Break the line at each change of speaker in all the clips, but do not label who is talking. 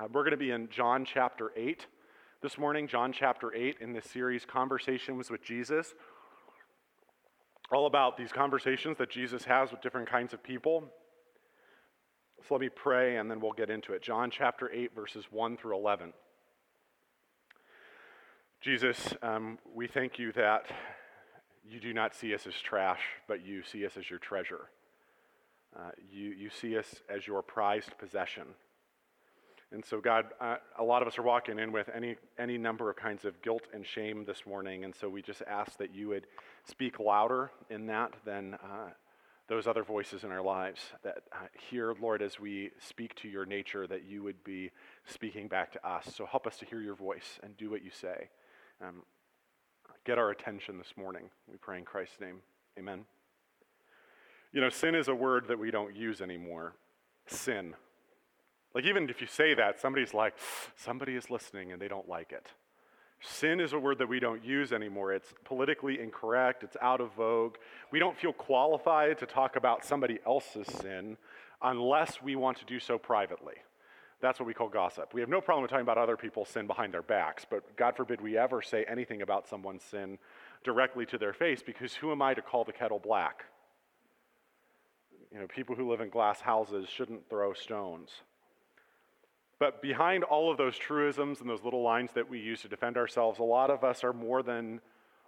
Uh, we're going to be in John chapter 8 this morning, John chapter 8, in this series, Conversations with Jesus. All about these conversations that Jesus has with different kinds of people. So let me pray and then we'll get into it. John chapter 8, verses 1 through 11. Jesus, um, we thank you that you do not see us as trash, but you see us as your treasure. Uh, you, you see us as your prized possession. And so, God, uh, a lot of us are walking in with any, any number of kinds of guilt and shame this morning. And so we just ask that you would speak louder in that than uh, those other voices in our lives. That uh, here, Lord, as we speak to your nature, that you would be speaking back to us. So help us to hear your voice and do what you say. Um, get our attention this morning. We pray in Christ's name. Amen. You know, sin is a word that we don't use anymore. Sin. Like, even if you say that, somebody's like, somebody is listening and they don't like it. Sin is a word that we don't use anymore. It's politically incorrect, it's out of vogue. We don't feel qualified to talk about somebody else's sin unless we want to do so privately. That's what we call gossip. We have no problem with talking about other people's sin behind their backs, but God forbid we ever say anything about someone's sin directly to their face because who am I to call the kettle black? You know, people who live in glass houses shouldn't throw stones. But behind all of those truisms and those little lines that we use to defend ourselves, a lot of us are more than,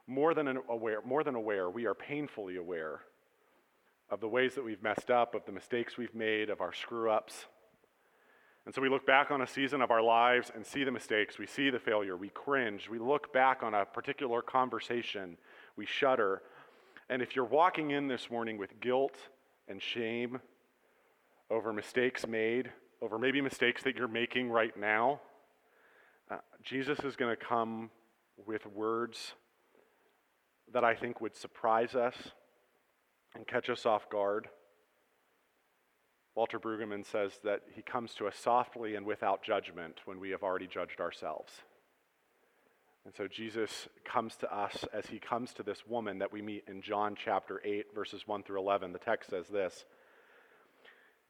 more than aware, more than aware. We are painfully aware of the ways that we've messed up, of the mistakes we've made, of our screw ups. And so we look back on a season of our lives and see the mistakes, we see the failure, we cringe, we look back on a particular conversation, we shudder. And if you're walking in this morning with guilt and shame over mistakes made, over maybe mistakes that you're making right now, uh, Jesus is going to come with words that I think would surprise us and catch us off guard. Walter Brueggemann says that he comes to us softly and without judgment when we have already judged ourselves. And so Jesus comes to us as he comes to this woman that we meet in John chapter 8, verses 1 through 11. The text says this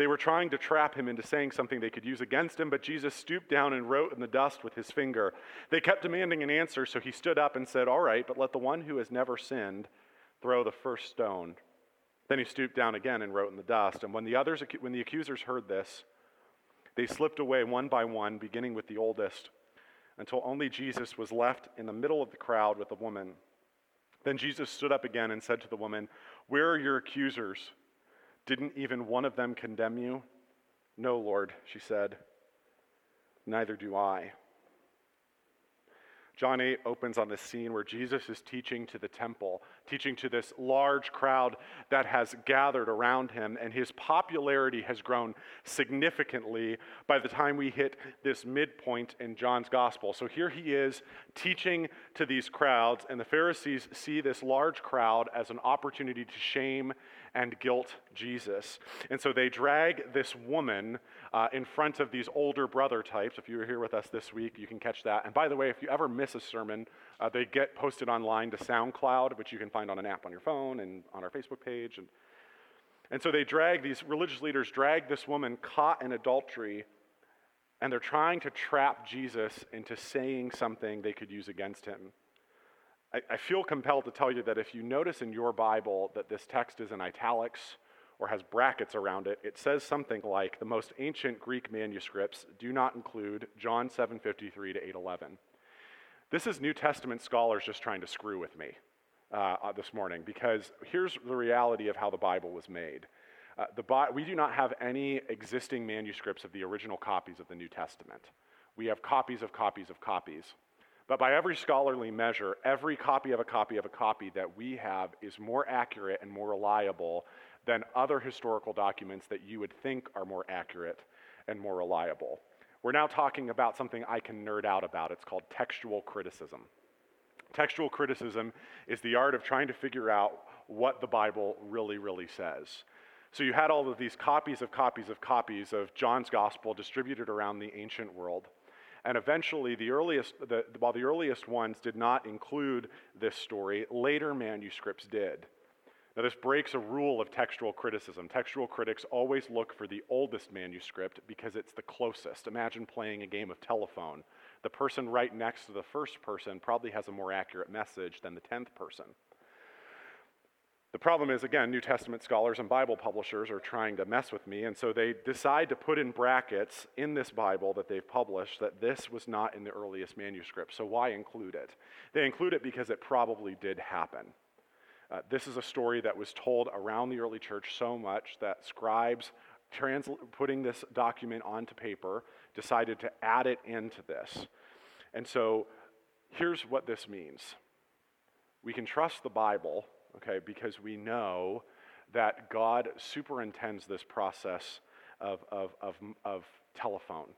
They were trying to trap him into saying something they could use against him, but Jesus stooped down and wrote in the dust with his finger. They kept demanding an answer, so he stood up and said, All right, but let the one who has never sinned throw the first stone. Then he stooped down again and wrote in the dust. And when the others, when the accusers heard this, they slipped away one by one, beginning with the oldest, until only Jesus was left in the middle of the crowd with the woman. Then Jesus stood up again and said to the woman, Where are your accusers? Didn't even one of them condemn you? No, Lord, she said. Neither do I. John 8 opens on this scene where Jesus is teaching to the temple, teaching to this large crowd that has gathered around him, and his popularity has grown significantly by the time we hit this midpoint in John's gospel. So here he is teaching to these crowds, and the Pharisees see this large crowd as an opportunity to shame and guilt Jesus. And so they drag this woman uh, in front of these older brother types. If you were here with us this week, you can catch that. And by the way, if you ever miss a sermon, uh, they get posted online to SoundCloud, which you can find on an app on your phone and on our Facebook page. And, and so they drag, these religious leaders drag this woman caught in adultery, and they're trying to trap Jesus into saying something they could use against him. I, I feel compelled to tell you that if you notice in your Bible that this text is in italics or has brackets around it, it says something like the most ancient Greek manuscripts do not include John 7:53 to 8:11. This is New Testament scholars just trying to screw with me uh, uh, this morning because here's the reality of how the Bible was made. Uh, the, we do not have any existing manuscripts of the original copies of the New Testament. We have copies of copies of copies. But by every scholarly measure, every copy of a copy of a copy that we have is more accurate and more reliable than other historical documents that you would think are more accurate and more reliable. We're now talking about something I can nerd out about. It's called textual criticism. Textual criticism is the art of trying to figure out what the Bible really, really says. So you had all of these copies of copies of copies of John's gospel distributed around the ancient world. And eventually, the earliest, the, while the earliest ones did not include this story, later manuscripts did. Now, this breaks a rule of textual criticism. Textual critics always look for the oldest manuscript because it's the closest. Imagine playing a game of telephone. The person right next to the first person probably has a more accurate message than the tenth person. The problem is, again, New Testament scholars and Bible publishers are trying to mess with me, and so they decide to put in brackets in this Bible that they've published that this was not in the earliest manuscript. So why include it? They include it because it probably did happen. Uh, this is a story that was told around the early church so much that scribes, trans- putting this document onto paper, decided to add it into this. And so here's what this means we can trust the Bible okay, because we know that God superintends this process of, of, of, of telephone.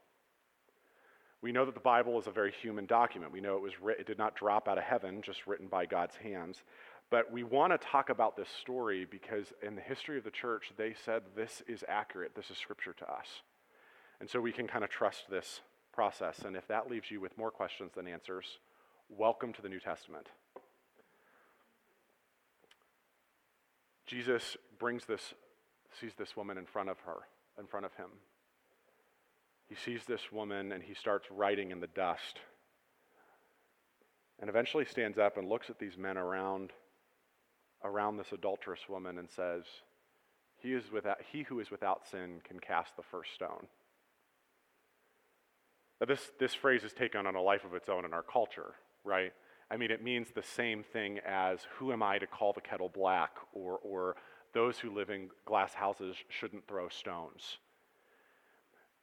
We know that the Bible is a very human document. We know it, was writ- it did not drop out of heaven, just written by God's hands. But we want to talk about this story because in the history of the church, they said this is accurate, this is scripture to us. And so we can kind of trust this process. And if that leaves you with more questions than answers, welcome to the New Testament. Jesus brings this, sees this woman in front of her, in front of him. He sees this woman and he starts writing in the dust. And eventually stands up and looks at these men around, around this adulterous woman and says, he, is without, he who is without sin can cast the first stone. Now this, this phrase is taken on a life of its own in our culture, right? I mean, it means the same thing as who am I to call the kettle black, or, or those who live in glass houses shouldn't throw stones.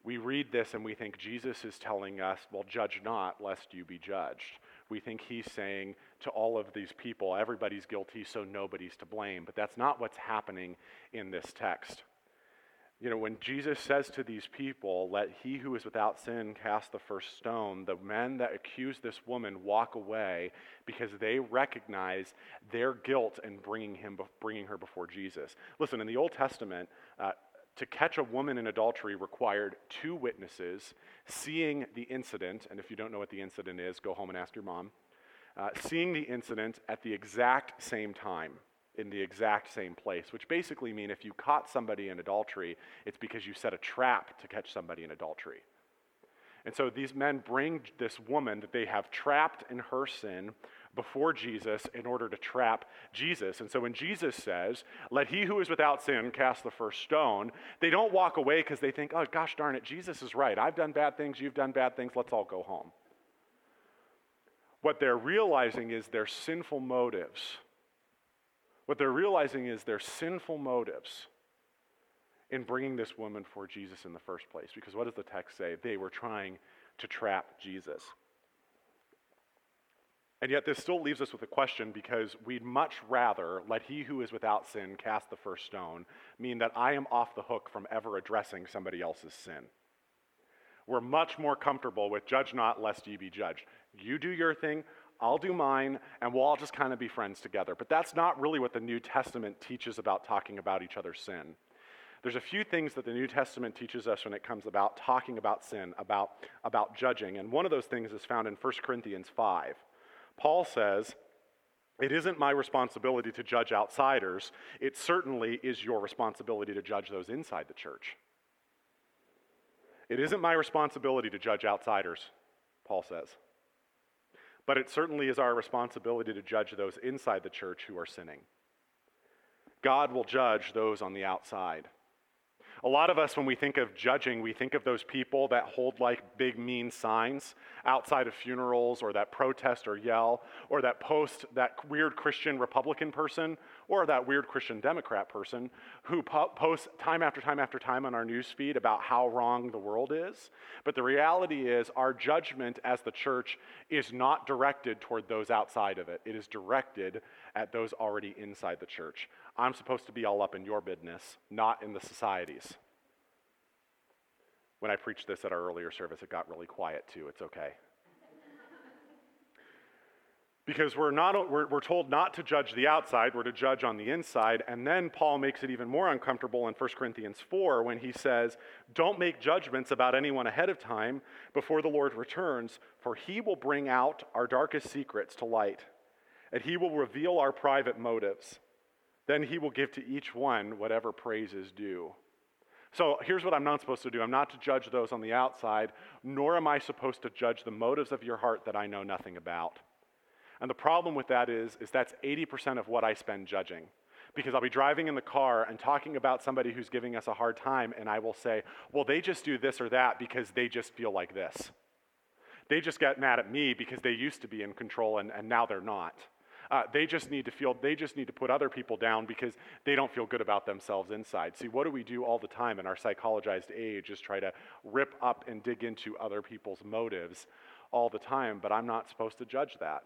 We read this and we think Jesus is telling us, well, judge not, lest you be judged. We think he's saying to all of these people, everybody's guilty, so nobody's to blame. But that's not what's happening in this text. You know, when Jesus says to these people, Let he who is without sin cast the first stone, the men that accuse this woman walk away because they recognize their guilt in bringing, him, bringing her before Jesus. Listen, in the Old Testament, uh, to catch a woman in adultery required two witnesses seeing the incident, and if you don't know what the incident is, go home and ask your mom. Uh, seeing the incident at the exact same time in the exact same place, which basically mean if you caught somebody in adultery, it's because you set a trap to catch somebody in adultery. And so these men bring this woman that they have trapped in her sin before Jesus in order to trap Jesus. And so when Jesus says, Let he who is without sin cast the first stone, they don't walk away because they think, Oh, gosh darn it, Jesus is right. I've done bad things, you've done bad things, let's all go home. What they're realizing is their sinful motives what they're realizing is their sinful motives in bringing this woman for Jesus in the first place. Because what does the text say? They were trying to trap Jesus. And yet, this still leaves us with a question because we'd much rather let he who is without sin cast the first stone mean that I am off the hook from ever addressing somebody else's sin. We're much more comfortable with judge not lest ye be judged. You do your thing, I'll do mine, and we'll all just kind of be friends together. But that's not really what the New Testament teaches about talking about each other's sin. There's a few things that the New Testament teaches us when it comes about talking about sin, about, about judging. And one of those things is found in 1 Corinthians 5. Paul says, It isn't my responsibility to judge outsiders, it certainly is your responsibility to judge those inside the church. It isn't my responsibility to judge outsiders, Paul says but it certainly is our responsibility to judge those inside the church who are sinning. God will judge those on the outside. A lot of us, when we think of judging, we think of those people that hold like big, mean signs outside of funerals, or that protest or yell, or that post that weird Christian Republican person, or that weird Christian Democrat person who po- posts time after time after time on our newsfeed about how wrong the world is. But the reality is, our judgment as the church is not directed toward those outside of it, it is directed at those already inside the church. I'm supposed to be all up in your business, not in the society's. When I preached this at our earlier service, it got really quiet too. It's okay. Because we're, not, we're, we're told not to judge the outside, we're to judge on the inside. And then Paul makes it even more uncomfortable in 1 Corinthians 4 when he says, Don't make judgments about anyone ahead of time before the Lord returns, for he will bring out our darkest secrets to light, and he will reveal our private motives. Then he will give to each one whatever praise is due. So here's what I'm not supposed to do I'm not to judge those on the outside, nor am I supposed to judge the motives of your heart that I know nothing about. And the problem with that is, is that's 80% of what I spend judging. Because I'll be driving in the car and talking about somebody who's giving us a hard time, and I will say, well, they just do this or that because they just feel like this. They just get mad at me because they used to be in control and, and now they're not. Uh, they just need to feel, they just need to put other people down because they don't feel good about themselves inside. See, what do we do all the time in our psychologized age is try to rip up and dig into other people's motives all the time, but I'm not supposed to judge that.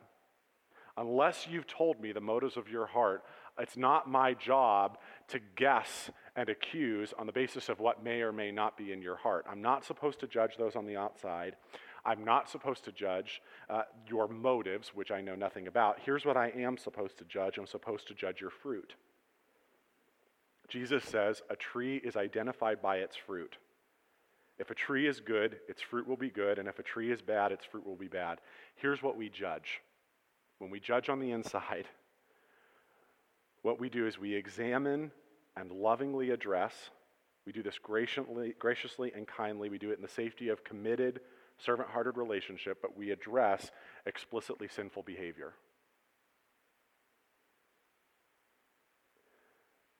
Unless you've told me the motives of your heart, it's not my job to guess and accuse on the basis of what may or may not be in your heart. I'm not supposed to judge those on the outside. I'm not supposed to judge uh, your motives, which I know nothing about. Here's what I am supposed to judge I'm supposed to judge your fruit. Jesus says a tree is identified by its fruit. If a tree is good, its fruit will be good, and if a tree is bad, its fruit will be bad. Here's what we judge when we judge on the inside, what we do is we examine and lovingly address. We do this graciously, graciously and kindly. We do it in the safety of committed, servant hearted relationship, but we address explicitly sinful behavior.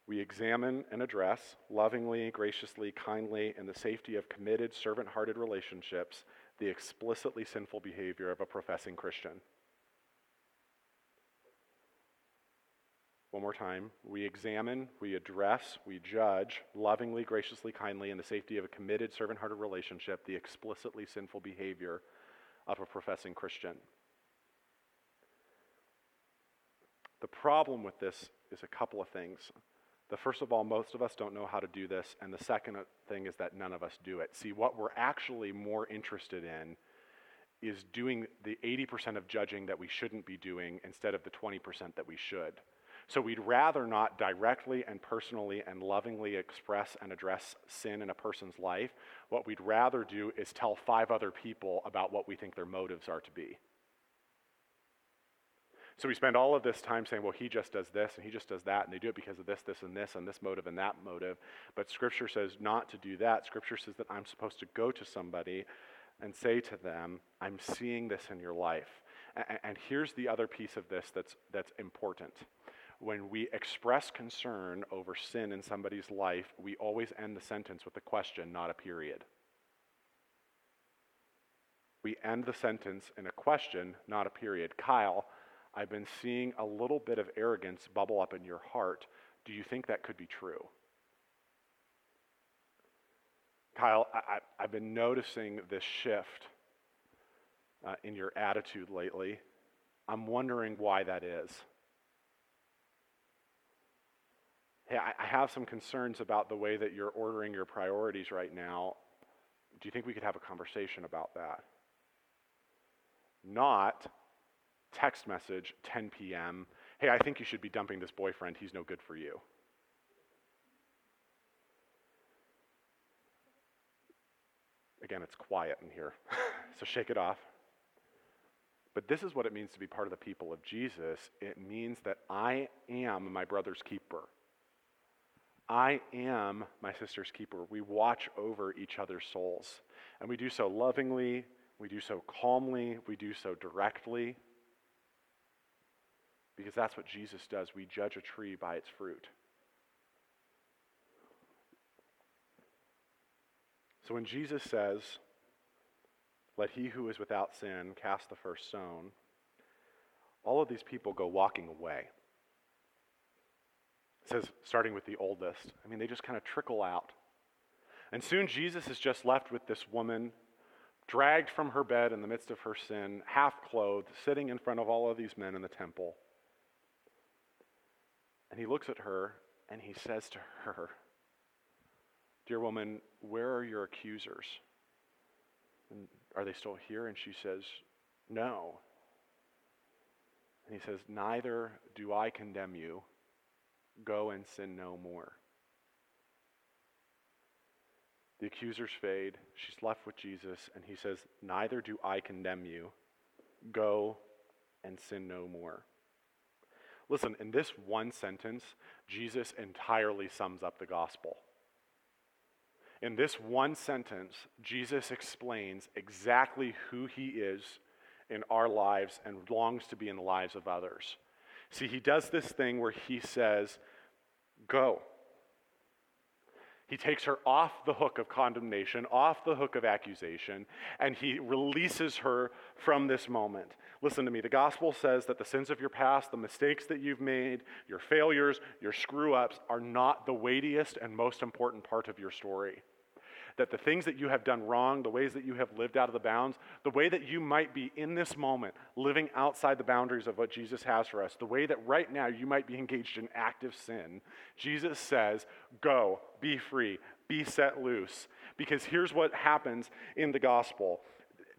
We examine and address lovingly, graciously, kindly, in the safety of committed, servant hearted relationships, the explicitly sinful behavior of a professing Christian. One more time. We examine, we address, we judge lovingly, graciously, kindly, in the safety of a committed, servant hearted relationship, the explicitly sinful behavior of a professing Christian. The problem with this is a couple of things. The first of all, most of us don't know how to do this, and the second thing is that none of us do it. See, what we're actually more interested in is doing the 80% of judging that we shouldn't be doing instead of the 20% that we should. So we'd rather not directly and personally and lovingly express and address sin in a person's life. What we'd rather do is tell five other people about what we think their motives are to be. So we spend all of this time saying, well, he just does this and he just does that, and they do it because of this, this, and this, and this motive and that motive. But Scripture says not to do that. Scripture says that I'm supposed to go to somebody and say to them, I'm seeing this in your life. And here's the other piece of this that's, that's important when we express concern over sin in somebody's life, we always end the sentence with a question, not a period. We end the sentence in a question, not a period. Kyle, I've been seeing a little bit of arrogance bubble up in your heart. Do you think that could be true? Kyle, I, have been noticing this shift uh, in your attitude lately. I'm wondering why that is. Hey, I have some concerns about the way that you're ordering your priorities right now. Do you think we could have a conversation about that? Not text message 10 p.m. Hey, I think you should be dumping this boyfriend. He's no good for you. Again, it's quiet in here, so shake it off. But this is what it means to be part of the people of Jesus. It means that I am my brother's keeper. I am my sister's keeper. We watch over each other's souls. And we do so lovingly, we do so calmly, we do so directly. Because that's what Jesus does. We judge a tree by its fruit. So when Jesus says, Let he who is without sin cast the first stone, all of these people go walking away. Says, starting with the oldest. I mean, they just kind of trickle out. And soon Jesus is just left with this woman, dragged from her bed in the midst of her sin, half clothed, sitting in front of all of these men in the temple. And he looks at her and he says to her, Dear woman, where are your accusers? And are they still here? And she says, No. And he says, Neither do I condemn you. Go and sin no more. The accusers fade. She's left with Jesus, and he says, Neither do I condemn you. Go and sin no more. Listen, in this one sentence, Jesus entirely sums up the gospel. In this one sentence, Jesus explains exactly who he is in our lives and longs to be in the lives of others. See, he does this thing where he says, Go. He takes her off the hook of condemnation, off the hook of accusation, and he releases her from this moment. Listen to me. The gospel says that the sins of your past, the mistakes that you've made, your failures, your screw ups are not the weightiest and most important part of your story that the things that you have done wrong, the ways that you have lived out of the bounds, the way that you might be in this moment living outside the boundaries of what Jesus has for us, the way that right now you might be engaged in active sin, Jesus says, Go, be free, be set loose. Because here's what happens in the gospel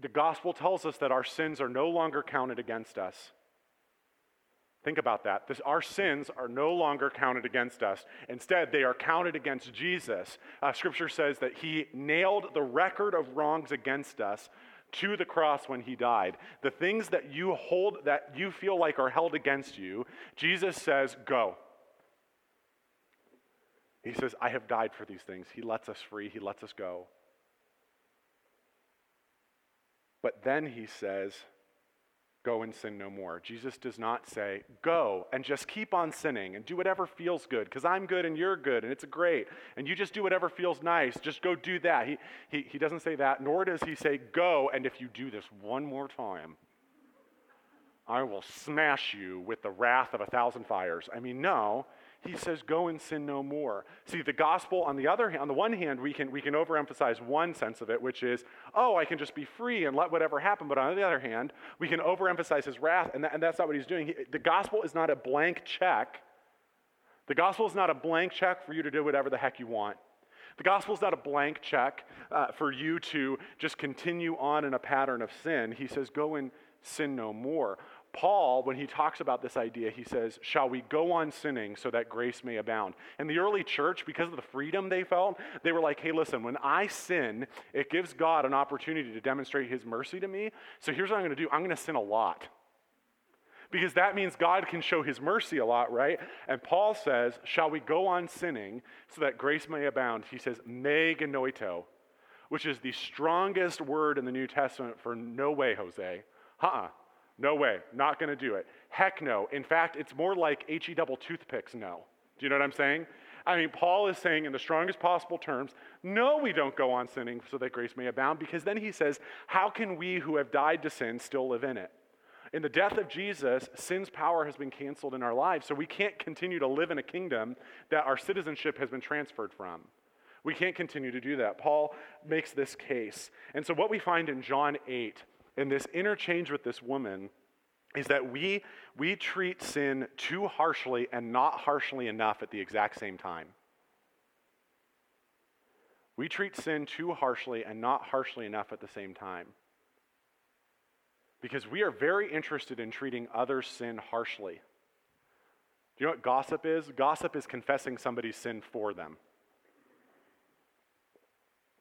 the gospel tells us that our sins are no longer counted against us. Think about that. This, our sins are no longer counted against us. Instead, they are counted against Jesus. Uh, scripture says that he nailed the record of wrongs against us to the cross when he died. The things that you hold, that you feel like are held against you, Jesus says, go. He says, I have died for these things. He lets us free, he lets us go. But then he says, go and sin no more. Jesus does not say, go and just keep on sinning and do whatever feels good because I'm good and you're good and it's great. And you just do whatever feels nice. Just go do that. He, he, he doesn't say that, nor does he say, go and if you do this one more time, I will smash you with the wrath of a thousand fires. I mean, no he says, go and sin no more. See, the gospel, on the other hand, on the one hand, we can, we can overemphasize one sense of it, which is, oh, I can just be free and let whatever happen. But on the other hand, we can overemphasize his wrath, and, that, and that's not what he's doing. He, the gospel is not a blank check. The gospel is not a blank check for you to do whatever the heck you want. The gospel is not a blank check uh, for you to just continue on in a pattern of sin. He says, go and sin no more. Paul, when he talks about this idea, he says, Shall we go on sinning so that grace may abound? And the early church, because of the freedom they felt, they were like, Hey, listen, when I sin, it gives God an opportunity to demonstrate his mercy to me. So here's what I'm going to do I'm going to sin a lot. Because that means God can show his mercy a lot, right? And Paul says, Shall we go on sinning so that grace may abound? He says, Me genoito, which is the strongest word in the New Testament for no way, Jose. Uh uh no way, not to do it. Heck no. In fact, it's more like HE double toothpicks no. Do you know what I'm saying? I mean, Paul is saying in the strongest possible terms, no, we don't go on sinning so that grace may abound, because then he says, how can we who have died to sin still live in it? In the death of Jesus, sin's power has been canceled in our lives, so we can't continue to live in a kingdom that our citizenship has been transferred from. We can't continue to do that. Paul makes this case. And so, what we find in John 8 in this interchange with this woman is that we, we treat sin too harshly and not harshly enough at the exact same time. We treat sin too harshly and not harshly enough at the same time. Because we are very interested in treating others' sin harshly. Do you know what gossip is? Gossip is confessing somebody's sin for them.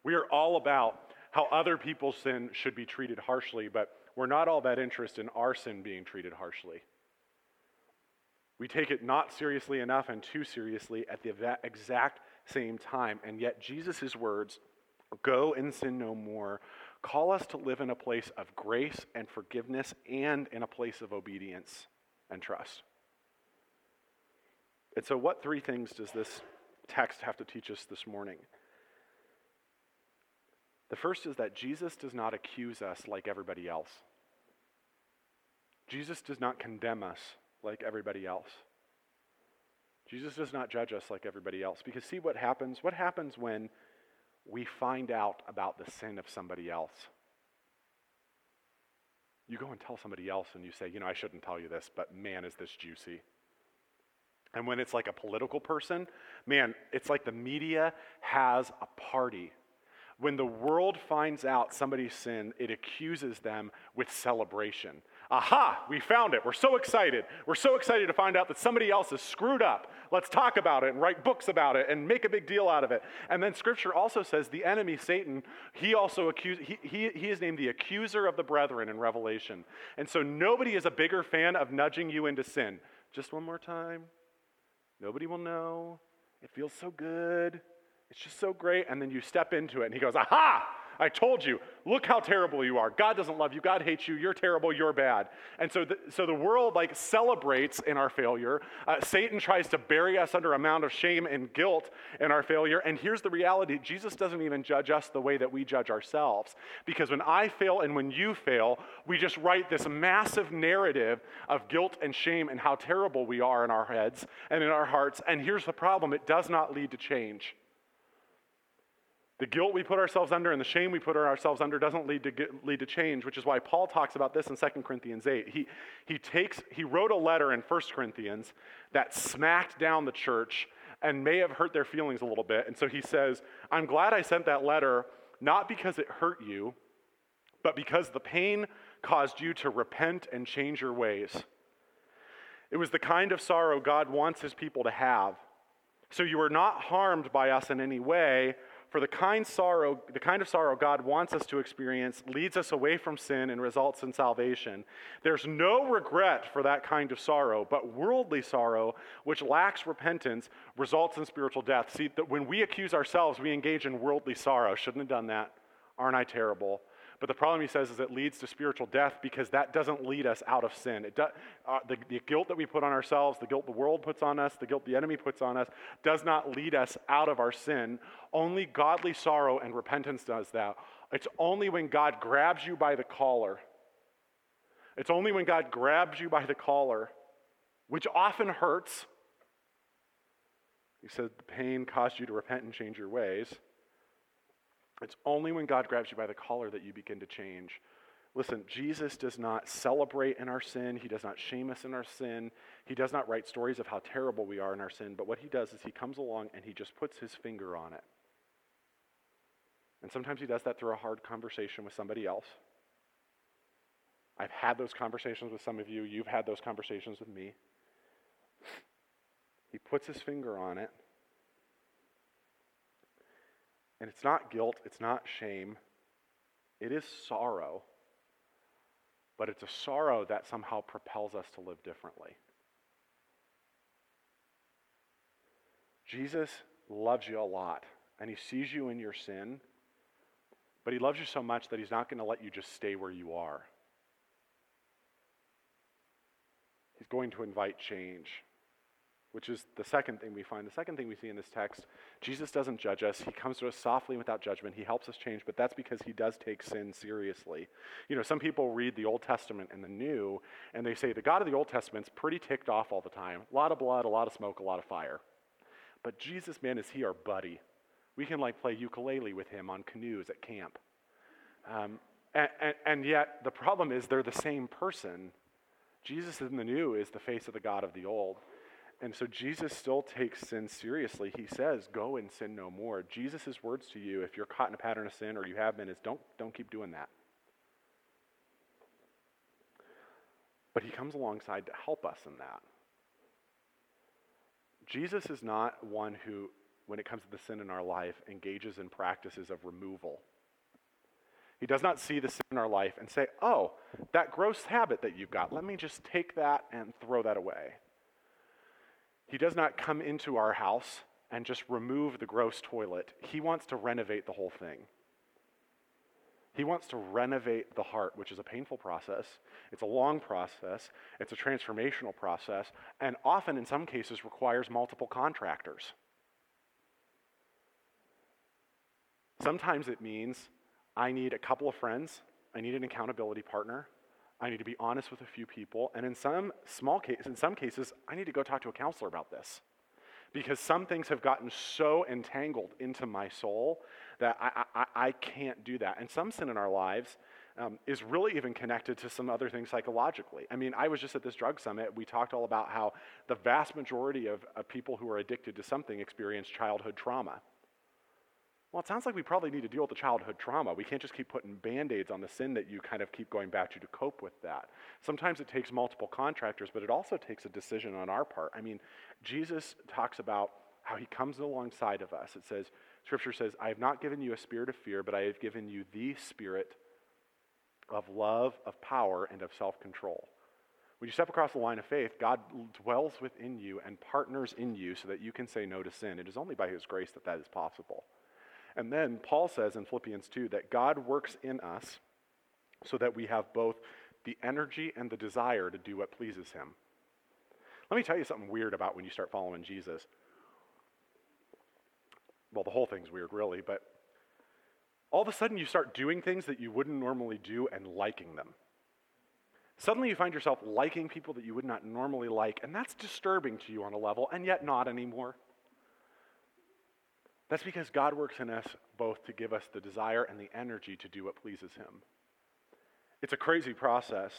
We are all about how other people's sin should be treated harshly, but we're not all that interested in our sin being treated harshly. We take it not seriously enough and too seriously at the exact same time. And yet, Jesus' words, go and sin no more, call us to live in a place of grace and forgiveness and in a place of obedience and trust. And so, what three things does this text have to teach us this morning? The first is that Jesus does not accuse us like everybody else. Jesus does not condemn us like everybody else. Jesus does not judge us like everybody else. Because see what happens? What happens when we find out about the sin of somebody else? You go and tell somebody else and you say, you know, I shouldn't tell you this, but man, is this juicy. And when it's like a political person, man, it's like the media has a party when the world finds out somebody's sin, it accuses them with celebration. aha, we found it. We're so excited. We're so excited to find out that somebody else is screwed up. Let's talk about it and write books about it and make a big deal out of it. And then scripture also says the enemy, Satan, he also accuse, he, he, he is named the accuser of the brethren in Revelation. And so nobody is a bigger fan of nudging you into sin. Just one more time. Nobody will know. It feels so good. It's just so great. And then you step into it, and he goes, Aha! I told you, look how terrible you are. God doesn't love you. God hates you. You're terrible. You're bad. And so the, so the world like celebrates in our failure. Uh, Satan tries to bury us under a mound of shame and guilt in our failure. And here's the reality Jesus doesn't even judge us the way that we judge ourselves. Because when I fail and when you fail, we just write this massive narrative of guilt and shame and how terrible we are in our heads and in our hearts. And here's the problem it does not lead to change. The guilt we put ourselves under and the shame we put ourselves under doesn't lead to, lead to change, which is why Paul talks about this in 2 Corinthians 8. He, he, takes, he wrote a letter in 1 Corinthians that smacked down the church and may have hurt their feelings a little bit. And so he says, I'm glad I sent that letter, not because it hurt you, but because the pain caused you to repent and change your ways. It was the kind of sorrow God wants his people to have. So you were not harmed by us in any way for the kind sorrow, the kind of sorrow God wants us to experience leads us away from sin and results in salvation. There's no regret for that kind of sorrow, but worldly sorrow, which lacks repentance, results in spiritual death. See, that when we accuse ourselves, we engage in worldly sorrow. Shouldn't have done that. Aren't I terrible? But the problem, he says, is it leads to spiritual death because that doesn't lead us out of sin. It do, uh, the, the guilt that we put on ourselves, the guilt the world puts on us, the guilt the enemy puts on us, does not lead us out of our sin. Only godly sorrow and repentance does that. It's only when God grabs you by the collar. It's only when God grabs you by the collar, which often hurts. He said the pain caused you to repent and change your ways. It's only when God grabs you by the collar that you begin to change. Listen, Jesus does not celebrate in our sin. He does not shame us in our sin. He does not write stories of how terrible we are in our sin. But what he does is he comes along and he just puts his finger on it. And sometimes he does that through a hard conversation with somebody else. I've had those conversations with some of you. You've had those conversations with me. He puts his finger on it and it's not guilt, it's not shame, it is sorrow. But it's a sorrow that somehow propels us to live differently. Jesus loves you a lot, and he sees you in your sin, but he loves you so much that he's not going to let you just stay where you are. He's going to invite change which is the second thing we find. The second thing we see in this text Jesus doesn't judge us. He comes to us softly without judgment. He helps us change, but that's because he does take sin seriously. You know, some people read the Old Testament and the New, and they say the God of the Old Testament's pretty ticked off all the time. A lot of blood, a lot of smoke, a lot of fire. But Jesus, man, is he our buddy? We can like play ukulele with him on canoes at camp. Um, and, and, and yet, the problem is they're the same person. Jesus in the new is the face of the God of the old. And so Jesus still takes sin seriously. He says, Go and sin no more. Jesus' words to you, if you're caught in a pattern of sin or you have been, is don't, don't keep doing that. But he comes alongside to help us in that. Jesus is not one who, when it comes to the sin in our life, engages in practices of removal. He does not see the sin in our life and say, Oh, that gross habit that you've got, let me just take that and throw that away. He does not come into our house and just remove the gross toilet. He wants to renovate the whole thing. He wants to renovate the heart, which is a painful process. It's a long process. It's a transformational process, and often, in some cases, requires multiple contractors. Sometimes it means I need a couple of friends, I need an accountability partner, I need to be honest with a few people, and in some small cases, in some cases, I need to go talk to a counselor about this. Because some things have gotten so entangled into my soul that I, I, I can't do that. And some sin in our lives um, is really even connected to some other things psychologically. I mean, I was just at this drug summit. We talked all about how the vast majority of, of people who are addicted to something experience childhood trauma. Well, it sounds like we probably need to deal with the childhood trauma. We can't just keep putting band aids on the sin that you kind of keep going back to to cope with that. Sometimes it takes multiple contractors, but it also takes a decision on our part. I mean, Jesus talks about how he comes alongside of us. It says, Scripture says, I have not given you a spirit of fear, but I have given you the spirit of love, of power, and of self control. When you step across the line of faith, God dwells within you and partners in you so that you can say no to sin. It is only by His grace that that is possible. And then Paul says in Philippians 2 that God works in us so that we have both the energy and the desire to do what pleases Him. Let me tell you something weird about when you start following Jesus. Well, the whole thing's weird, really, but all of a sudden you start doing things that you wouldn't normally do and liking them. Suddenly you find yourself liking people that you would not normally like, and that's disturbing to you on a level, and yet not anymore. That's because God works in us both to give us the desire and the energy to do what pleases Him. It's a crazy process,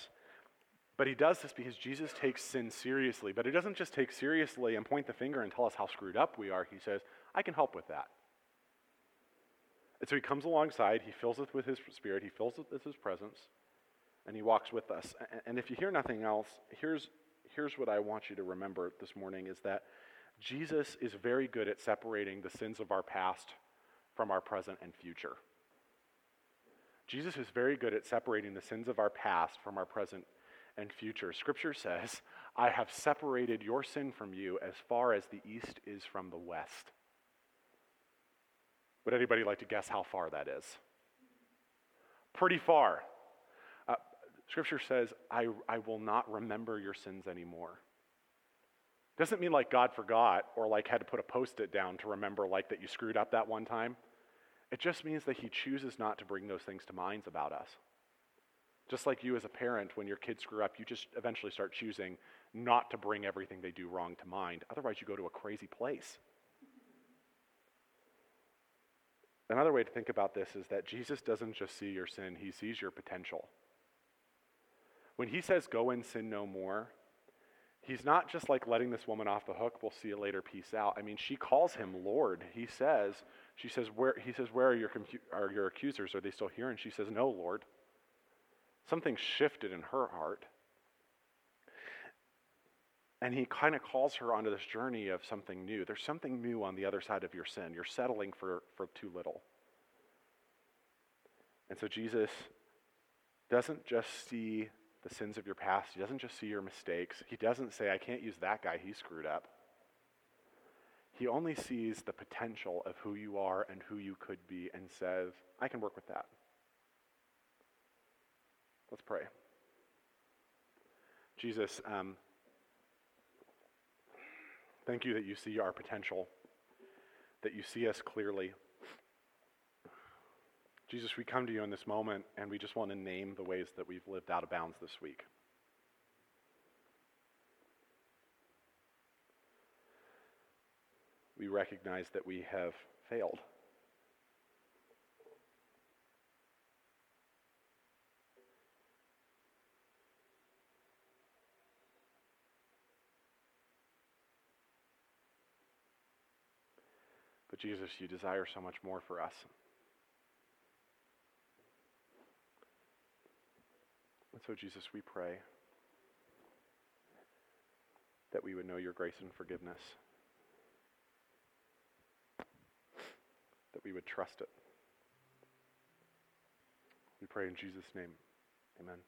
but He does this because Jesus takes sin seriously. But He doesn't just take seriously and point the finger and tell us how screwed up we are. He says, I can help with that. And so He comes alongside, He fills us with His Spirit, He fills us with His presence, and He walks with us. And if you hear nothing else, here's, here's what I want you to remember this morning is that Jesus is very good at separating the sins of our past from our present and future. Jesus is very good at separating the sins of our past from our present and future. Scripture says, I have separated your sin from you as far as the east is from the west. Would anybody like to guess how far that is? Pretty far. Uh, scripture says, I, I will not remember your sins anymore. Doesn't mean like God forgot or like had to put a post it down to remember like that you screwed up that one time. It just means that He chooses not to bring those things to minds about us. Just like you as a parent, when your kids screw up, you just eventually start choosing not to bring everything they do wrong to mind. Otherwise, you go to a crazy place. Another way to think about this is that Jesus doesn't just see your sin, he sees your potential. When he says, go and sin no more, he's not just like letting this woman off the hook, we'll see you later, peace out. I mean, she calls him Lord. He says, she says, where, he says, where are your, are your accusers? Are they still here? And she says, no, Lord. Something shifted in her heart. And he kind of calls her onto this journey of something new. There's something new on the other side of your sin. You're settling for, for too little. And so Jesus doesn't just see the sins of your past, he doesn't just see your mistakes. He doesn't say, I can't use that guy, he screwed up. He only sees the potential of who you are and who you could be and says, I can work with that. Let's pray. Jesus, um, thank you that you see our potential, that you see us clearly. Jesus, we come to you in this moment and we just want to name the ways that we've lived out of bounds this week. we recognize that we have failed. But Jesus, you desire so much more for us. So, Jesus, we pray that we would know your grace and forgiveness. that we would trust it. We pray in Jesus' name. Amen.